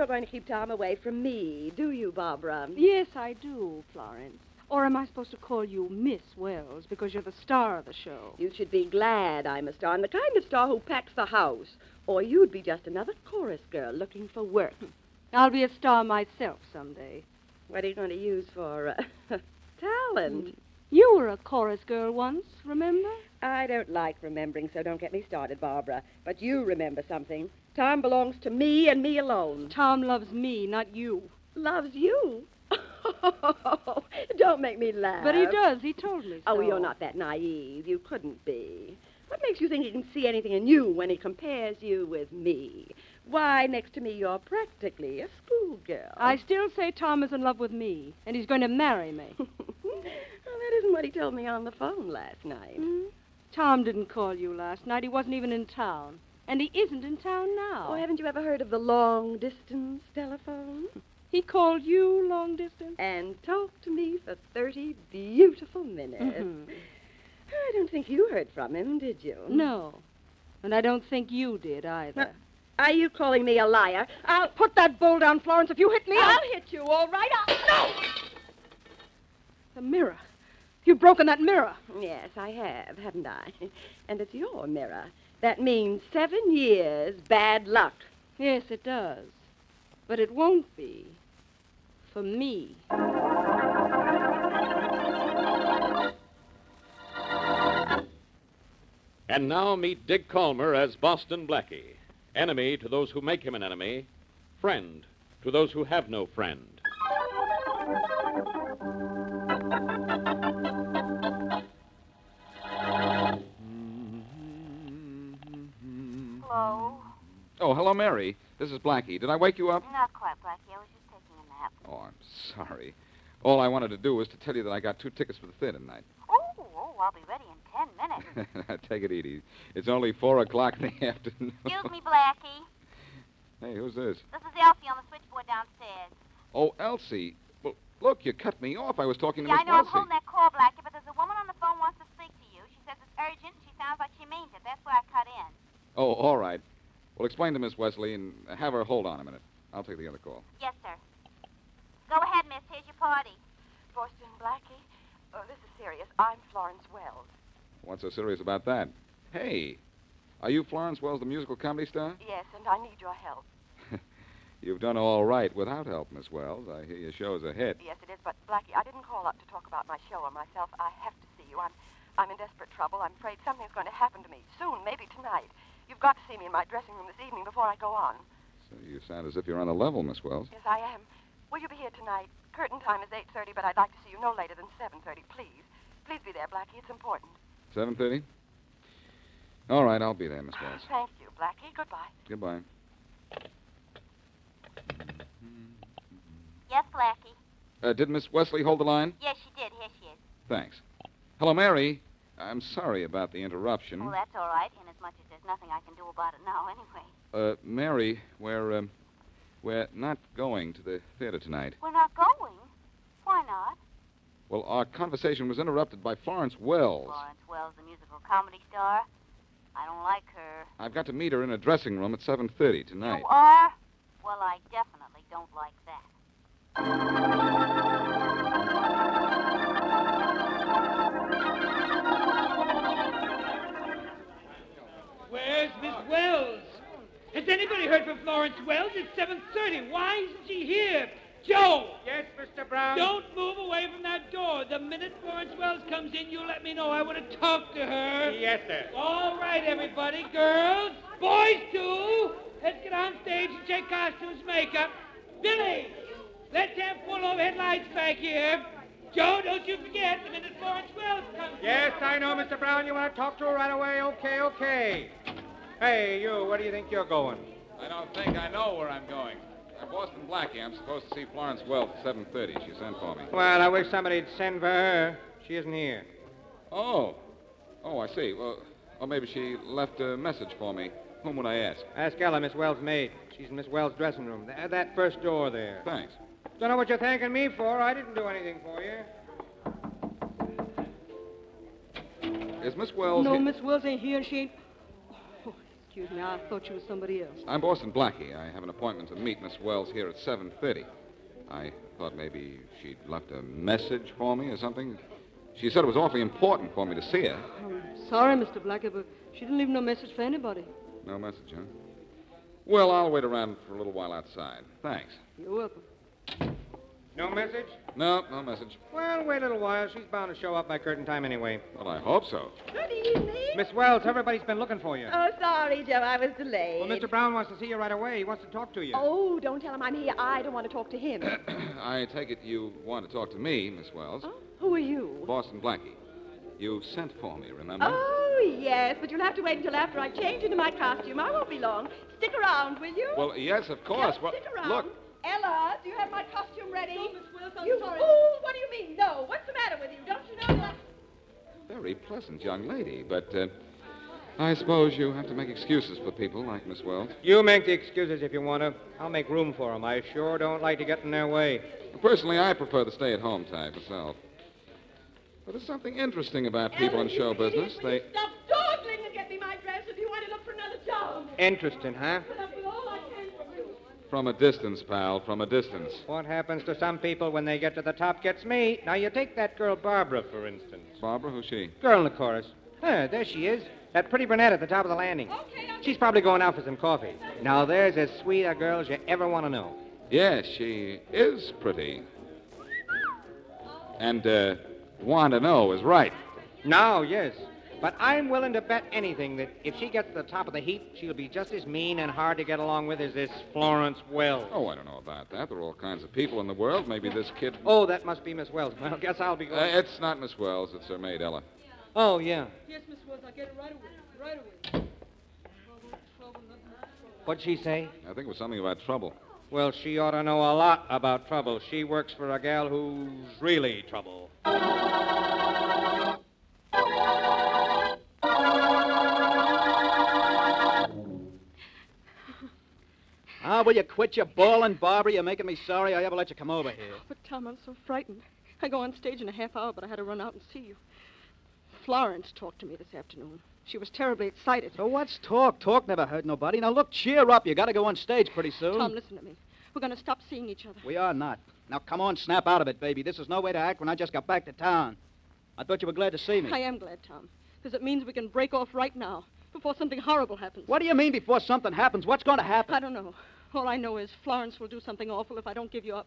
You're going to keep Tom away from me, do you, Barbara? Yes, I do, Florence. Or am I supposed to call you Miss Wells because you're the star of the show? You should be glad I'm a star. I'm the kind of star who packs the house. Or you'd be just another chorus girl looking for work. I'll be a star myself someday. What are you going to use for uh, talent? You were a chorus girl once, remember? I don't like remembering, so don't get me started, Barbara. But you remember something. Tom belongs to me and me alone. Tom loves me, not you. Loves you? don't make me laugh. But he does. He told me so. Oh, you're not that naive. You couldn't be. What makes you think he can see anything in you when he compares you with me? Why, next to me, you're practically a schoolgirl. I still say Tom is in love with me, and he's going to marry me. well, that isn't what he told me on the phone last night. Hmm? Tom didn't call you last night. He wasn't even in town. And he isn't in town now. Oh, haven't you ever heard of the long distance telephone? He called you long distance? And talked to me for 30 beautiful minutes. Mhm. I don't think you heard from him, did you? No. And I don't think you did either. Are you calling me a liar? I'll Put that bowl down, Florence. If you hit me, I'll... I'll hit you, all right? I'll... No! The mirror. You've broken that mirror. Yes, I have, haven't I? And it's your mirror. That means seven years bad luck. Yes, it does. But it won't be. For me. And now meet Dick Kollmar as Boston Blackie. Enemy to those who make him an enemy, friend to those who have no friend. Hello, Mary. This is Blackie. Did I wake you up? Not quite, Blackie. I was just taking a nap. Oh, I'm sorry. All I wanted to do was to tell you that I got two tickets for the theater tonight. Oh, oh, I'll be ready in ten minutes. Take it easy. It's only four o'clock in the afternoon. Excuse me, Blackie. Hey, who's this? This is Elsie on the switchboard downstairs. Oh, Elsie. Well, look, you cut me off. I was talking to Yeah, I know I'm holding that call, Blackie, but there's a woman on the phone wants to speak to you. She says it's urgent. She sounds like she means it. That's why I cut in. Oh, all right. Well, explain to Miss Wesley and have her hold on a minute. I'll take the other call. Yes, sir. Go ahead, miss. Here's your party. Boston Blackie, oh, this is serious. I'm Florence Wells. What's so serious about that? Hey, are you Florence Wells, the musical comedy star? Yes, and I need your help. You've done all right without help, Miss Wells. I hear your show's a hit. Yes, it is, but Blackie, I didn't call up to talk about my show or myself. I have to see you. I'm, I'm in desperate trouble. I'm afraid something's going to happen to me soon, maybe tonight. You've got to see me in my dressing room this evening before I go on. So you sound as if you're on a level, Miss Wells. Yes, I am. Will you be here tonight? Curtain time is 8.30, but I'd like to see you no later than 7.30, please. Please be there, Blackie. It's important. 7.30? All right, I'll be there, Miss Wells. Thank you, Blackie. Goodbye. Goodbye. Yes, Blackie. Uh, did Miss Wesley hold the line? Yes, she did. Here she is. Thanks. Hello, Mary. I'm sorry about the interruption. Oh, that's all right, inasmuch as there's nothing I can do about it now anyway. Uh, Mary, we're, um, we're not going to the theater tonight. We're not going. Why not? Well, our conversation was interrupted by Florence Wells. Florence Wells, the musical comedy star. I don't like her. I've got to meet her in a dressing room at 7.30 tonight. You are? Well, I definitely don't like that. Where's Miss Wells? Has anybody heard from Florence Wells? It's 7.30. Why isn't she here? Joe! Yes, Mr. Brown? Don't move away from that door. The minute Florence Wells comes in, you let me know. I want to talk to her. Yes, sir. All right, everybody. Girls, boys, too. Let's get on stage and check costumes, makeup. Billy, let's have full overhead lights back here. Joe, don't you forget the minute Florence Wells comes in. Yes, I know, Mr. Brown. You want to talk to her right away? Okay, okay. Hey, you, where do you think you're going? I don't think I know where I'm going. I'm Boston Blackie. I'm supposed to see Florence Wells at 7.30. She sent for me. Well, I wish somebody'd send for her. She isn't here. Oh. Oh, I see. Well, well, maybe she left a message for me. Whom would I ask? Ask Ella, Miss Wells' maid. She's in Miss Wells' dressing room. Th- that first door there. Thanks. Don't know what you're thanking me for. I didn't do anything for you. Is Miss Wells no, he- Miss Wells ain't here. She ain't. Excuse me. I thought you was somebody else. I'm Boston Blackie. I have an appointment to meet Miss Wells here at 7.30. I thought maybe she'd left a message for me or something. She said it was awfully important for me to see her. I'm sorry, Mr. Blackie, but she didn't leave no message for anybody. No message, huh? Well, I'll wait around for a little while outside. Thanks. You're welcome. No message? No, no message. Well, wait a little while. She's bound to show up by curtain time anyway. Well, I hope so. Good evening. Miss Wells, everybody's been looking for you. Oh, sorry, Joe. I was delayed. Well, Mr. Brown wants to see you right away. He wants to talk to you. Oh, don't tell him I'm here. I don't want to talk to him. I take it you want to talk to me, Miss Wells. Oh, who are you? Boston Blackie. You sent for me, remember? Oh, yes, but you'll have to wait until after I change into my costume. I won't be long. Stick around, will you? Well, yes, of course. Just Well, stick around. look, Ella, do you have my costume ready? No, Miss Wells, I'm you sorry. fool! What do you mean, no? What's the matter with you? Don't you know that? very pleasant young lady, but uh, I suppose you have to make excuses for people like Miss Wells. You make the excuses if you want to. I'll make room for 'em. I sure don't like to get in their way. Personally, I prefer the stay-at-home type myself. But there's something interesting about people Ella, in show you idiot, business. They Stop dawdling and get me my dress if you want to look for another job. Interesting, huh? Put up with all I can from you. From a distance, pal, from a distance. What happens to some people when they get to the top gets me. Now, you take that girl Barbara, for instance. Barbara, who's she? Girl in the chorus. Huh, there she is. That pretty brunette at the top of the landing. Okay. She's probably going out for some coffee. Now, there's as sweet a girl as you ever want to know. Yes, she is pretty. And uh, want to know is right. Now, yes. But I'm willing to bet anything that if she gets to the top of the heap, she'll be just as mean and hard to get along with as this Florence Wells. Oh, I don't know about that. There are all kinds of people in the world. Maybe this kid. Oh, that must be Miss Wells. Well, guess I'll be Uh, going. it's not Miss Wells. It's her maid, Ella. oh, yeah. Yes, Miss Wells, I'll get it right away. Right away. Trouble, trouble, nothing but trouble. What'd she say? I think it was something about trouble. Well, she ought to know a lot about trouble. She works for a gal who's really trouble. Ah, will you quit your bawling, Barbara? You're making me sorry I ever let you come over here. But, Tom, I'm so frightened. I go on stage in a half hour, but I had to run out and see you. Florence talked to me this afternoon. She was terribly excited. So what's talk? Talk never hurt nobody. Now, look, cheer up. You gotta go on stage pretty soon. Tom, listen to me. We're going to stop seeing each other. We are not. Now, come on, snap out of it, baby. This is no way to act when I just got back to town. I thought you were glad to see me. I am glad, Tom, because it means we can break off right now before something horrible happens. What do you mean before something happens? What's going to happen? I don't know. All I know is Florence will do something awful if I don't give you up.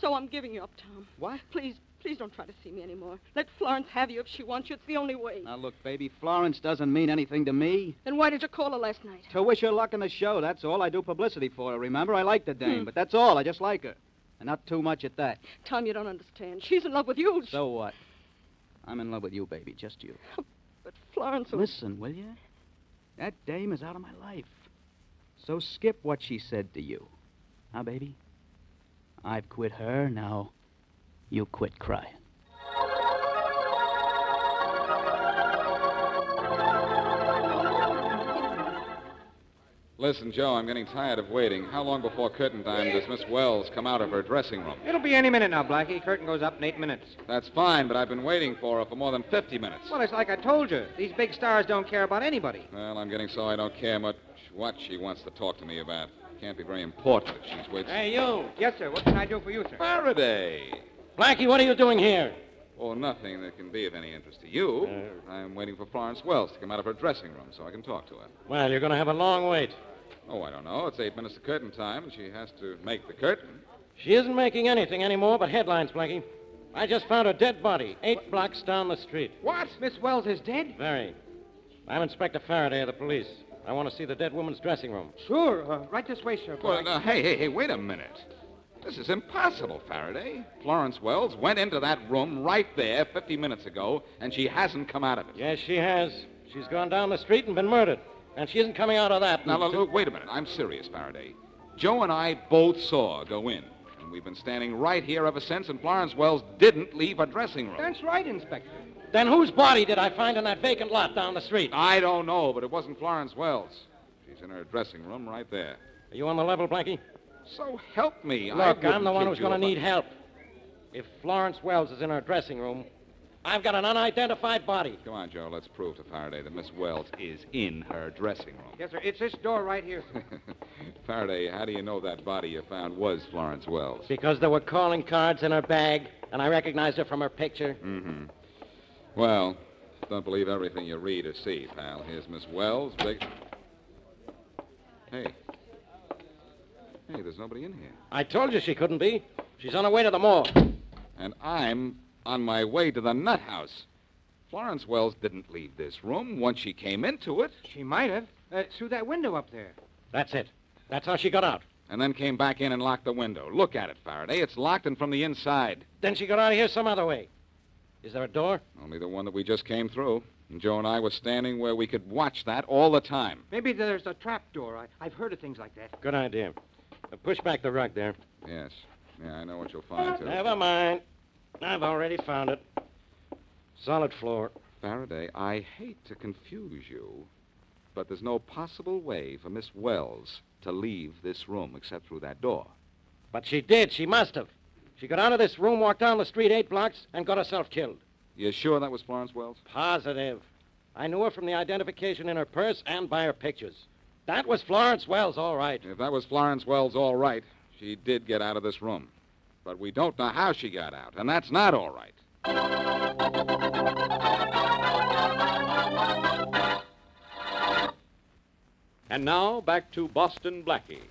So I'm giving you up, Tom. What? Please, please don't try to see me anymore. Let Florence have you if she wants you. It's the only way. Now, look, baby, Florence doesn't mean anything to me. Then why did you call her last night? To wish her luck in the show, that's all. I do publicity for her, remember? I like the dame, Hmm. but that's all. I just like her. And not too much at that. Tom, you don't understand. She's in love with you. So what? I'm in love with you, baby, just you. But Florence. will- Listen, will you? That dame is out of my life. So skip what she said to you. Huh, baby? I've quit her, now you quit crying. Listen, Joe, I'm getting tired of waiting. How long before curtain time does Miss Wells come out of her dressing room? It'll be any minute now, Blackie. Curtain goes up in eight minutes. That's fine, but I've been waiting for her for more than 50 minutes. Well, it's like I told you. These big stars don't care about anybody. Well, I'm getting so I don't care much what she wants to talk to me about. Can't be very important if she's waiting. Hey, you. Yes, sir. What can I do for you, sir? Faraday. Blackie, what are you doing here? Oh, nothing that can be of any interest to you. Uh. I'm waiting for Florence Wells to come out of her dressing room so I can talk to her. Well, you're going to have a long wait. Oh, I don't know. It's eight minutes to curtain time, and she has to make the curtain. She isn't making anything anymore but headlines, Blackie. I just found a dead body eight blocks down the street. What? Miss Wells is dead? Very. I'm Inspector Faraday of the police. I want to see the dead woman's dressing room. Sure. Uh, right this way, sir. Well, now, hey, hey, hey, wait a minute. This is impossible, Faraday. Florence Wells went into that room right there 50 minutes ago, and she hasn't come out of it. Yes, she has. She's gone down the street and been murdered. And she isn't coming out of that. Now, look, look, wait a minute. I'm serious, Faraday. Joe and I both saw her go in. And we've been standing right here ever since, and Florence Wells didn't leave her dressing room. That's right, Inspector. Then whose body did I find in that vacant lot down the street? I don't know, but it wasn't Florence Wells. She's in her dressing room right there. Are you on the level, Blackie? So help me. Look, I'm the one who's going to need help. If Florence Wells is in her dressing room, I've got an unidentified body. Come on, Joe. Let's prove to Faraday that Miss Wells is in her dressing room. Yes, sir. It's this door right here. Faraday, how do you know that body you found was Florence Wells? Because there were calling cards in her bag, and I recognized her from her picture. Mm-hmm. Well, don't believe everything you read or see, pal. Here's Miss Wells. Big... Hey. Hey, there's nobody in here. I told you she couldn't be. She's on her way to the mall. And I'm on my way to the nut house. Florence Wells didn't leave this room once she came into it. She might have. Uh, through that window up there. That's it. That's how she got out. And then came back in and locked the window. Look at it, Faraday. It's locked and from the inside. Then she got out of here some other way. Is there a door? Only the one that we just came through. And Joe and I were standing where we could watch that all the time. Maybe there's a trap door. I, I've heard of things like that. Good idea. Now push back the rug there. Yes. Yeah, I know what you'll find, too. Never mind. I've already found it. Solid floor. Faraday, I hate to confuse you, but there's no possible way for Miss Wells to leave this room except through that door. But she did. She must have. She got out of this room, walked down the street eight blocks, and got herself killed. You sure that was Florence Wells? Positive. I knew her from the identification in her purse and by her pictures. That was Florence Wells, all right. If that was Florence Wells, all right. She did get out of this room. But we don't know how she got out, and that's not all right. And now back to Boston Blackie.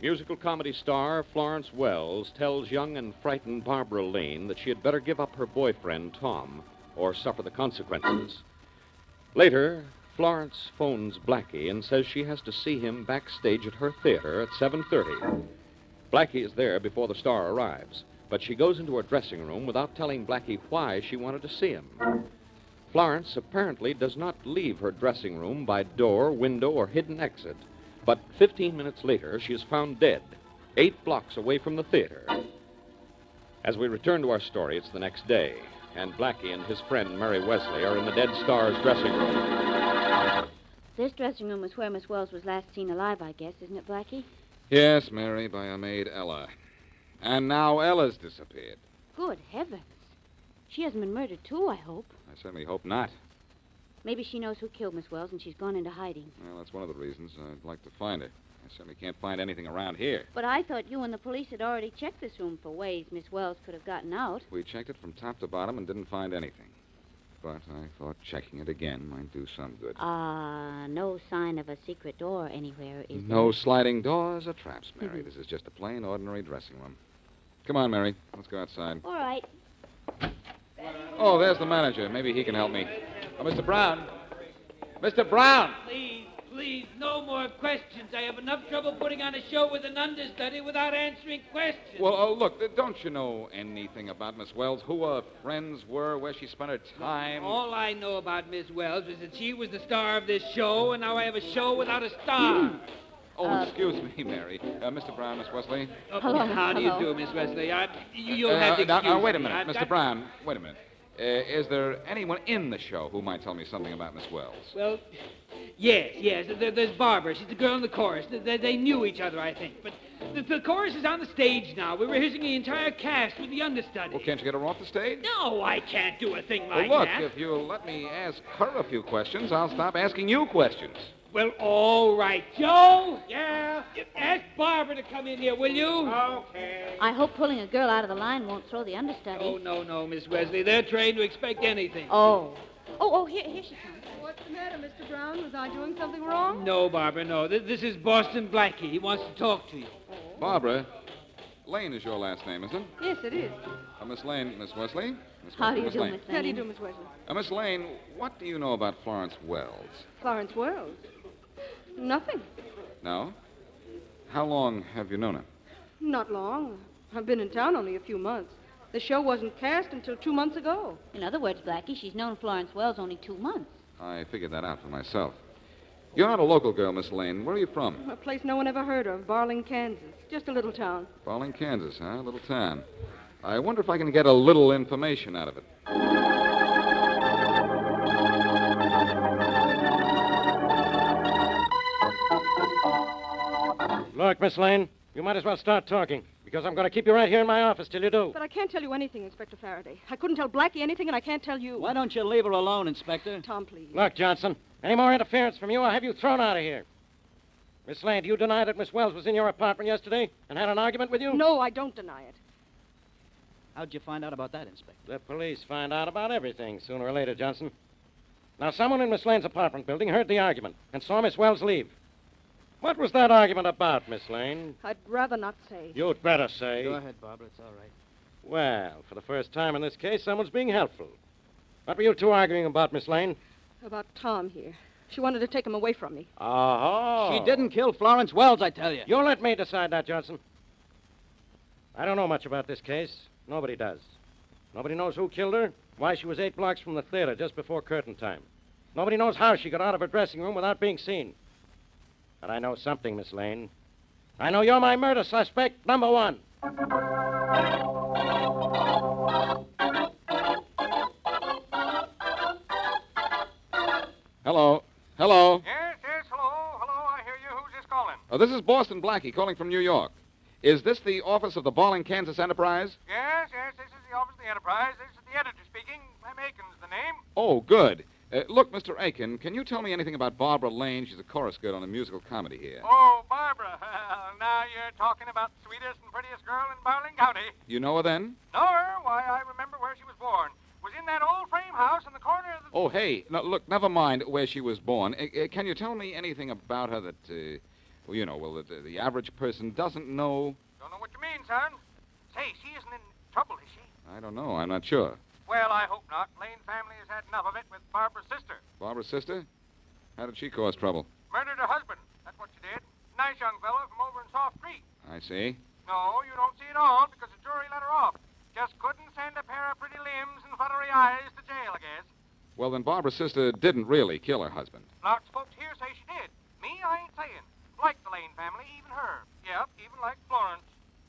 Musical comedy star Florence Wells tells young and frightened Barbara Lane that she had better give up her boyfriend, Tom, or suffer the consequences. Later, Florence phones Blackie and says she has to see him backstage at her theater at 7:30. Blackie is there before the star arrives, but she goes into her dressing room without telling Blackie why she wanted to see him. Florence apparently does not leave her dressing room by door, window, or hidden exit. But 15 minutes later, she is found dead, eight blocks away from the theater. As we return to our story, it's the next day, and Blackie and his friend Mary Wesley are in the dead star's dressing room. This dressing room is where Miss Wells was last seen alive, I guess, isn't it, Blackie? Yes, Mary, by our maid Ella. And now Ella's disappeared. Good heavens. She hasn't been murdered, too, I hope. I certainly hope not. Maybe she knows who killed Miss Wells and she's gone into hiding. Well, that's one of the reasons I'd like to find her. I certainly can't find anything around here. But I thought you and the police had already checked this room for ways Miss Wells could have gotten out. We checked it from top to bottom and didn't find anything. but I thought checking it again might do some good. Uh, no sign of a secret door anywhere, is no sliding doors or traps, Mary. This is just a plain, ordinary dressing room. Come on, Mary. Let's go outside. All right. Oh, there's the manager. Maybe he can help me. Oh, Mr. Brown. Mr. Brown! Please, please, no more questions. I have enough trouble putting on a show with an understudy without answering questions. Well, oh, look, don't you know anything about Miss Wells? Who her friends were, where she spent her time? All I know about Miss Wells is that she was the star of this show, and now I have a show without a star. Oh, Uh, excuse me, Mary. Uh, Mr. Brown, Miss Wesley. Oh, Hello, How do hello. you do, Miss Wesley? I, you, you'll Uh, have to now, excuse now, wait a minute. I've Mr. got- Brown, wait a minute. Uh, is there anyone in the show who might tell me something about Miss Wells? Well, yes, yes. There, there's Barbara. She's the girl in the chorus. They, they knew each other, I think. But the, the chorus is on the stage now. We're rehearsing the entire cast with the understudy. Well, can't you get her off the stage? No, I can't do a thing like well, look, that. if you'll let me ask her a few questions, I'll stop asking you questions. Well, all right. Joe? Yeah? Ask Barbara to come in here, will you? Okay. I hope pulling a girl out of the line won't throw the understudy. Oh, no, no, Miss Wesley. They're trained to expect anything. Oh. Oh, oh, here, here she comes. What's the matter, Mr. Brown? Was I doing something wrong? No, Barbara, no. Th- This is Boston Blackie. He wants to talk to you. Barbara, Lane is your last name, isn't it? Yes, it is. Uh, Miss Lane, Miss Wesley? Miss How do Wesley, you Miss do, Lane. Miss How do you Lane? do, Miss Wesley? Uh, Miss Lane, what do you know about Florence Wells? Florence Wells. Nothing. No? How long have you known her? Not long. I've been in town only a few months. The show wasn't cast until two months ago. In other words, Blackie, she's known Florence Wells only two months. I figured that out for myself. You're not a local girl, Miss Lane. Where are you from? A place no one ever heard of, Barling, Kansas. Just a little town. Barling, Kansas, huh? A little town. I wonder if I can get a little information out of it. Look, Miss Lane, you might as well start talking, because I'm going to keep you right here in my office till you do. But I can't tell you anything, Inspector Faraday. I couldn't tell Blackie anything, and I can't tell you. Why don't you leave her alone, Inspector? Tom, please. Look, Johnson, any more interference from you, I'll have you thrown out of here. Miss Lane, do you deny that Miss Wells was in your apartment yesterday and had an argument with you? No, I don't deny it. How'd you find out about that, Inspector? The police find out about everything sooner or later, Johnson. Now, someone in Miss Lane's apartment building heard the argument and saw Miss Wells leave. What was that argument about, Miss Lane? I'd rather not say. You'd better say. Go ahead, Barbara. It's all right. Well, for the first time in this case, someone's being helpful. What were you two arguing about, Miss Lane? About Tom here. She wanted to take him away from me. Oh. She didn't kill Florence Wells, I tell you. You let me decide that, Johnson. I don't know much about this case. Nobody does. Nobody knows who killed her, why she was eight blocks from the theater just before curtain time. Nobody knows how she got out of her dressing room without being seen. But I know something, Miss Lane. I know you're my murder suspect, number one. Hello. Hello. Yes, yes, hello, hello, I hear you. Who's this calling? Uh, this is Boston Blackie calling from New York. Is this the office of the Barling, Kansas Enterprise? Yes, yes, this is the office of the Enterprise. This is the editor speaking. Clem Aiken's the name. Oh, good. Uh, look, Mr. Aiken, can you tell me anything about Barbara Lane? She's a chorus girl on a musical comedy here. Oh, Barbara. now you're talking about the sweetest and prettiest girl in Barling County. You know her then? Know her? Why, I remember where she was born. Was in that old frame house in the corner of the. Oh, hey. No, look, never mind where she was born. Uh, uh, can you tell me anything about her that, uh, well, you know, well, that uh, the average person doesn't know? Don't know what you mean, son. Say, she isn't in trouble, is she? I don't know. I'm not sure. Well, I hope not. Lane family has had enough of it with Barbara's sister. Barbara's sister? How did she cause trouble? Murdered her husband. That's what she did. Nice young fellow from over in Soft Creek. I see. No, you don't see it all because the jury let her off. Just couldn't send a pair of pretty limbs and fluttery eyes to jail, I guess. Well, then Barbara's sister didn't really kill her husband. Lots of folks here say she did. Me, I ain't saying. Like the Lane family, even her. Yep, even like Florence.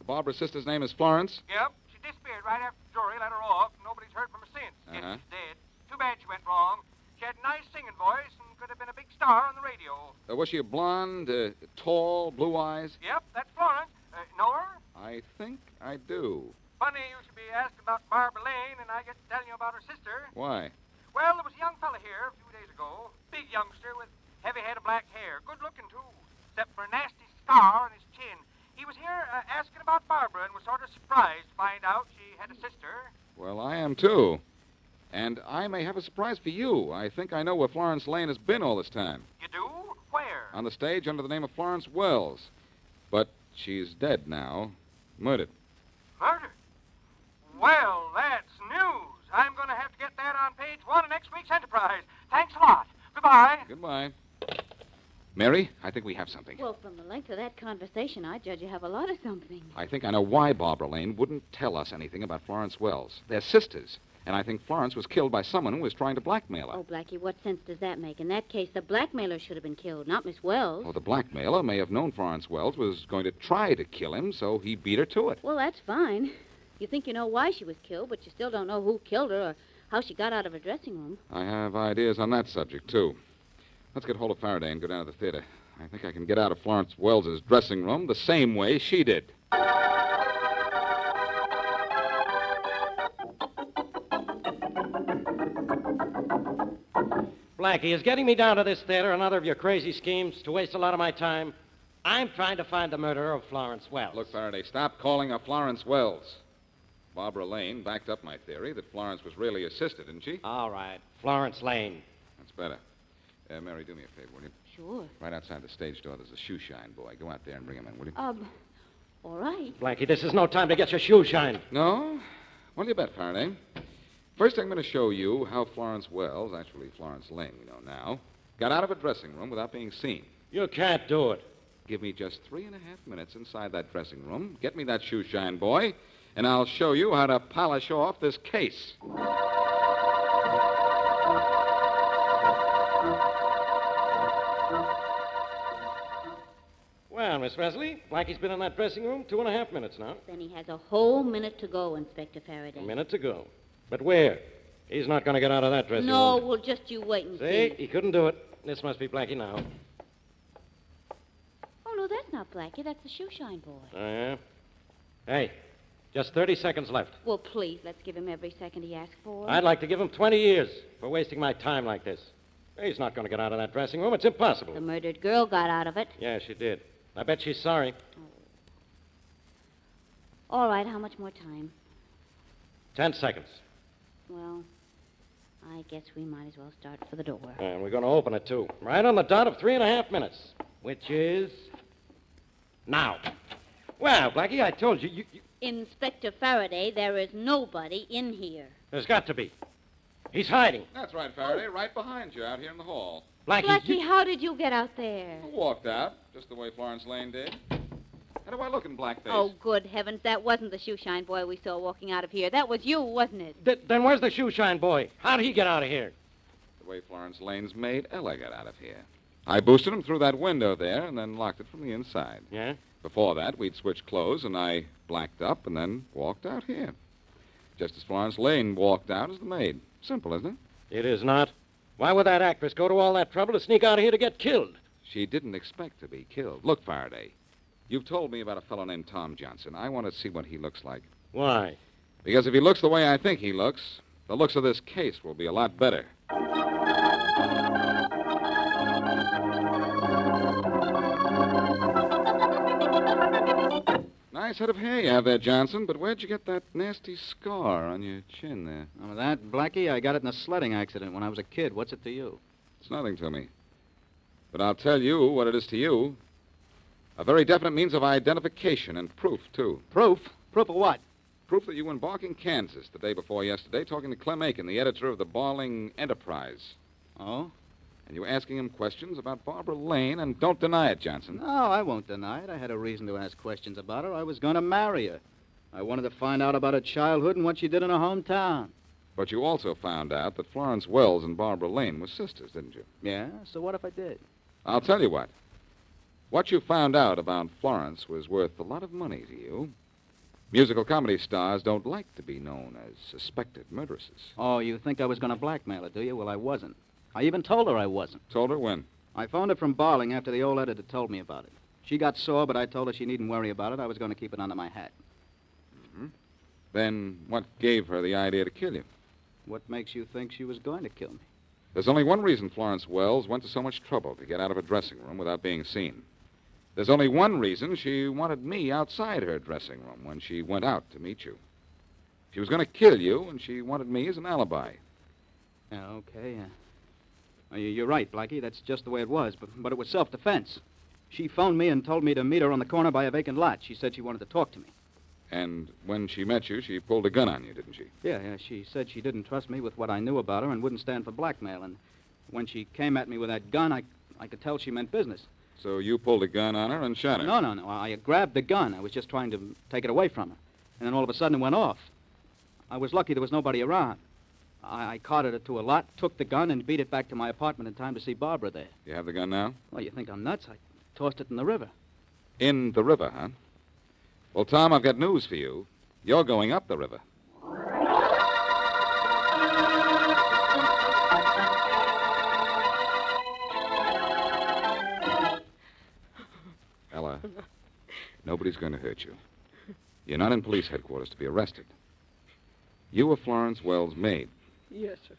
Barbara's sister's name is Florence? Yep, she disappeared right after the jury let her off. Nobody's heard from her since. Guess Uh-huh. she's dead. Too bad she went wrong. She had a nice singing voice and could have been a big star on the radio. Uh, was she a blonde, uh, tall, blue eyes? Yep, that's Florence. Uh, know her? I think I do. Funny you should be asking about Barbara Lane, and I get to telling you about her sister. Why? Well, there was a young fella here a few days ago. Big youngster with heavy head of black hair. Good looking, too, except for a nasty scar on his chin. He was here uh, asking about Barbara and was sort of surprised to find out she had a sister. Well, I am too. And I may have a surprise for you. I think I know where Florence Lane has been all this time. You do? Where? On the stage under the name of Florence Wells. But she's dead now. Murdered. Murder? Well, that's news. I'm going to have to get that on page one of next week's Enterprise. Thanks a lot. Goodbye. Goodbye. Mary, I think we have something. Well, from the length of that conversation, I judge you have a lot of something. I think I know why Barbara Lane wouldn't tell us anything about Florence Wells. They're sisters, and I think Florence was killed by someone who was trying to blackmail her. Oh, Blackie, what sense does that make? In that case, the blackmailer should have been killed, not Miss Wells. Well, the blackmailer may have known Florence Wells was going to try to kill him, so he beat her to it. Well, that's fine. You think you know why she was killed, but you still don't know who killed her or how she got out of her dressing room. I have ideas on that subject, too. Let's get hold of Faraday and go down to the theater. I think I can get out of Florence Wells's dressing room the same way she did. Blackie, is getting me down to this theater another of your crazy schemes to waste a lot of my time? I'm trying to find the murderer of Florence Wells. Look, Faraday, stop calling her Florence Wells. Barbara Lane backed up my theory that Florence was really a sister, didn't she? All right. Florence Lane. That's better. Uh, Mary, do me a favor, will you? Sure. Right outside the stage door, there's a shoe shine boy. Go out there and bring him in, will you? Um, all right. Blackie, this is no time to get your shoe shined. No? What do you bet, Faraday? First, I'm going to show you how Florence Wells, actually Florence Lane, we know now, got out of a dressing room without being seen. You can't do it. Give me just three and a half minutes inside that dressing room. Get me that shoe shine boy, and I'll show you how to polish off this case. Well, Miss Wesley, Blackie's been in that dressing room two and a half minutes now. Then he has a whole minute to go, Inspector Faraday. A minute to go. But where? He's not going to get out of that dressing No, room. No, well, just you wait and See? see. He couldn't do it. This must be Blackie now. Oh, no, that's not Blackie. That's the shoe shine boy. Oh, yeah? Hey, just 30 seconds left. Well, please, let's give him every second he asks for. I'd like to give him 20 years for wasting my time like this. He's not going to get out of that dressing room. It's impossible. The murdered girl got out of it. Yeah, she did. I bet she's sorry. All right, how much more time? Ten seconds. Well, I guess we might as well start for the door. And we're going to open it, too. Right on the dot of three and a half minutes, which is now. Well, Blackie, I told you, you, you Inspector Faraday, there is nobody in here. there's got to be. He's hiding. That's right, Faraday, right behind you out here in the hall. Blackie, Blackie, how did you get out there? I walked out, just the way Florence Lane did. How do I look in blackface? Oh, good heavens, that wasn't the shoe shine boy we saw walking out of here. That was you, wasn't it? Th- then where's the shoe shine boy? How did he get out of here? The way Florence Lane's maid Ella got out of here. I boosted him through that window there and then locked it from the inside. Yeah? Before that, we'd switched clothes and I blacked up and then walked out here. Just as Florence Lane walked out as the maid. Simple, isn't it? It is not. Why would that actress go to all that trouble to sneak out of here to get killed? She didn't expect to be killed. Look, Faraday, you've told me about a fellow named Tom Johnson. I want to see what he looks like. Why? Because if he looks the way I think he looks, the looks of this case will be a lot better. Nice head of hair you have there, Johnson, but where'd you get that nasty scar on your chin there? Oh, that, Blackie, I got it in a sledding accident when I was a kid. What's it to you? It's nothing to me. But I'll tell you what it is to you. A very definite means of identification and proof, too. Proof? Proof of what? Proof that you were in Barling, Kansas, the day before yesterday, talking to Clem Aiken, the editor of the Barling Enterprise. Oh? And you were asking him questions about Barbara Lane, and don't deny it, Johnson. No, I won't deny it. I had a reason to ask questions about her. I was going to marry her. I wanted to find out about her childhood and what she did in her hometown. But you also found out that Florence Wells and Barbara Lane were sisters, didn't you? Yeah? So what if I did? I'll tell you what. What you found out about Florence was worth a lot of money to you. Musical comedy stars don't like to be known as suspected murderesses. Oh, you think I was going to blackmail her, do you? Well, I wasn't. I even told her I wasn't. Told her when? I phoned her from Barling after the old editor told me about it. She got sore, but I told her she needn't worry about it. I was going to keep it under my hat. Mm-hmm. Then what gave her the idea to kill you? What makes you think she was going to kill me? There's only one reason Florence Wells went to so much trouble to get out of her dressing room without being seen. There's only one reason she wanted me outside her dressing room when she went out to meet you. She was going to kill you, and she wanted me as an alibi. Yeah, okay. Uh, you- you're right, Blackie. That's just the way it was. But, but it was self defense. She phoned me and told me to meet her on the corner by a vacant lot. She said she wanted to talk to me. And when she met you, she pulled a gun on you, didn't she? Yeah, yeah. She said she didn't trust me with what I knew about her and wouldn't stand for blackmail. And when she came at me with that gun, I, I could tell she meant business. So you pulled a gun on her and shot her? No, no, no. I grabbed the gun. I was just trying to take it away from her. And then all of a sudden it went off. I was lucky there was nobody around. I, I carted it to a lot, took the gun, and beat it back to my apartment in time to see Barbara there. You have the gun now? Well, you think I'm nuts? I tossed it in the river. In the river, huh? Well, Tom, I've got news for you. You're going up the river. Nobody's going to hurt you. You're not in police headquarters to be arrested. You were Florence Wells' maid. Yes, sir.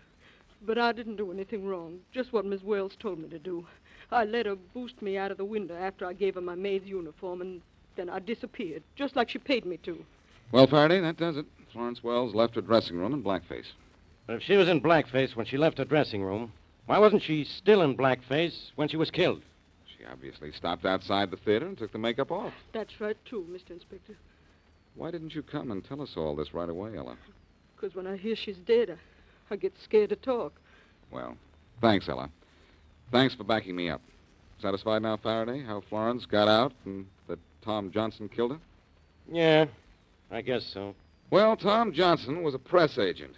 But I didn't do anything wrong. Just what Miss Wells told me to do. I let her boost me out of the window after I gave her my maid's uniform, and then I disappeared, just like she paid me to. Well, Faraday, that does it. Florence Wells left her dressing room in blackface. But if she was in blackface when she left her dressing room, why wasn't she still in blackface when she was killed? She obviously stopped outside the theater and took the makeup off. That's right, too, Mr. Inspector. Why didn't you come and tell us all this right away, Ella? Because when I hear she's dead, I, I get scared to talk. Well, thanks, Ella. Thanks for backing me up. Satisfied now, Faraday, how Florence got out and that Tom Johnson killed her? Yeah, I guess so. Well, Tom Johnson was a press agent.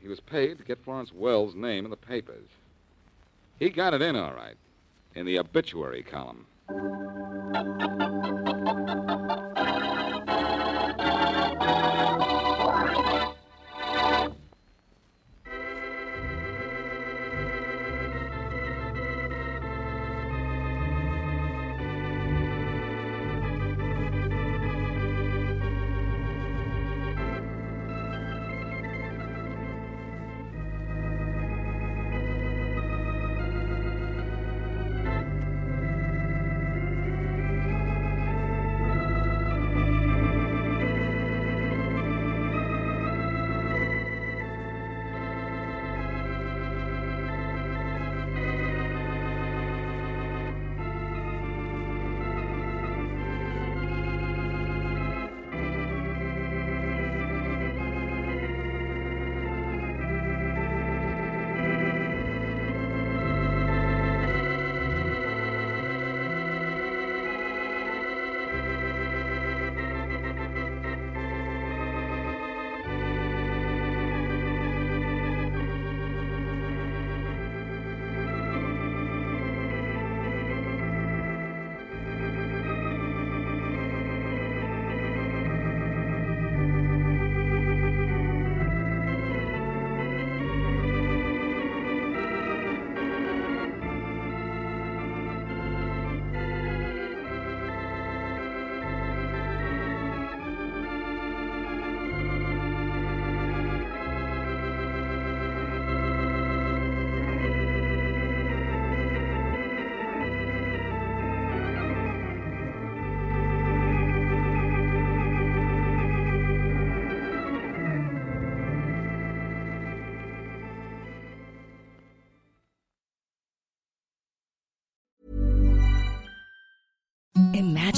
He was paid to get Florence Wells' name in the papers. He got it in all right, in the obituary column.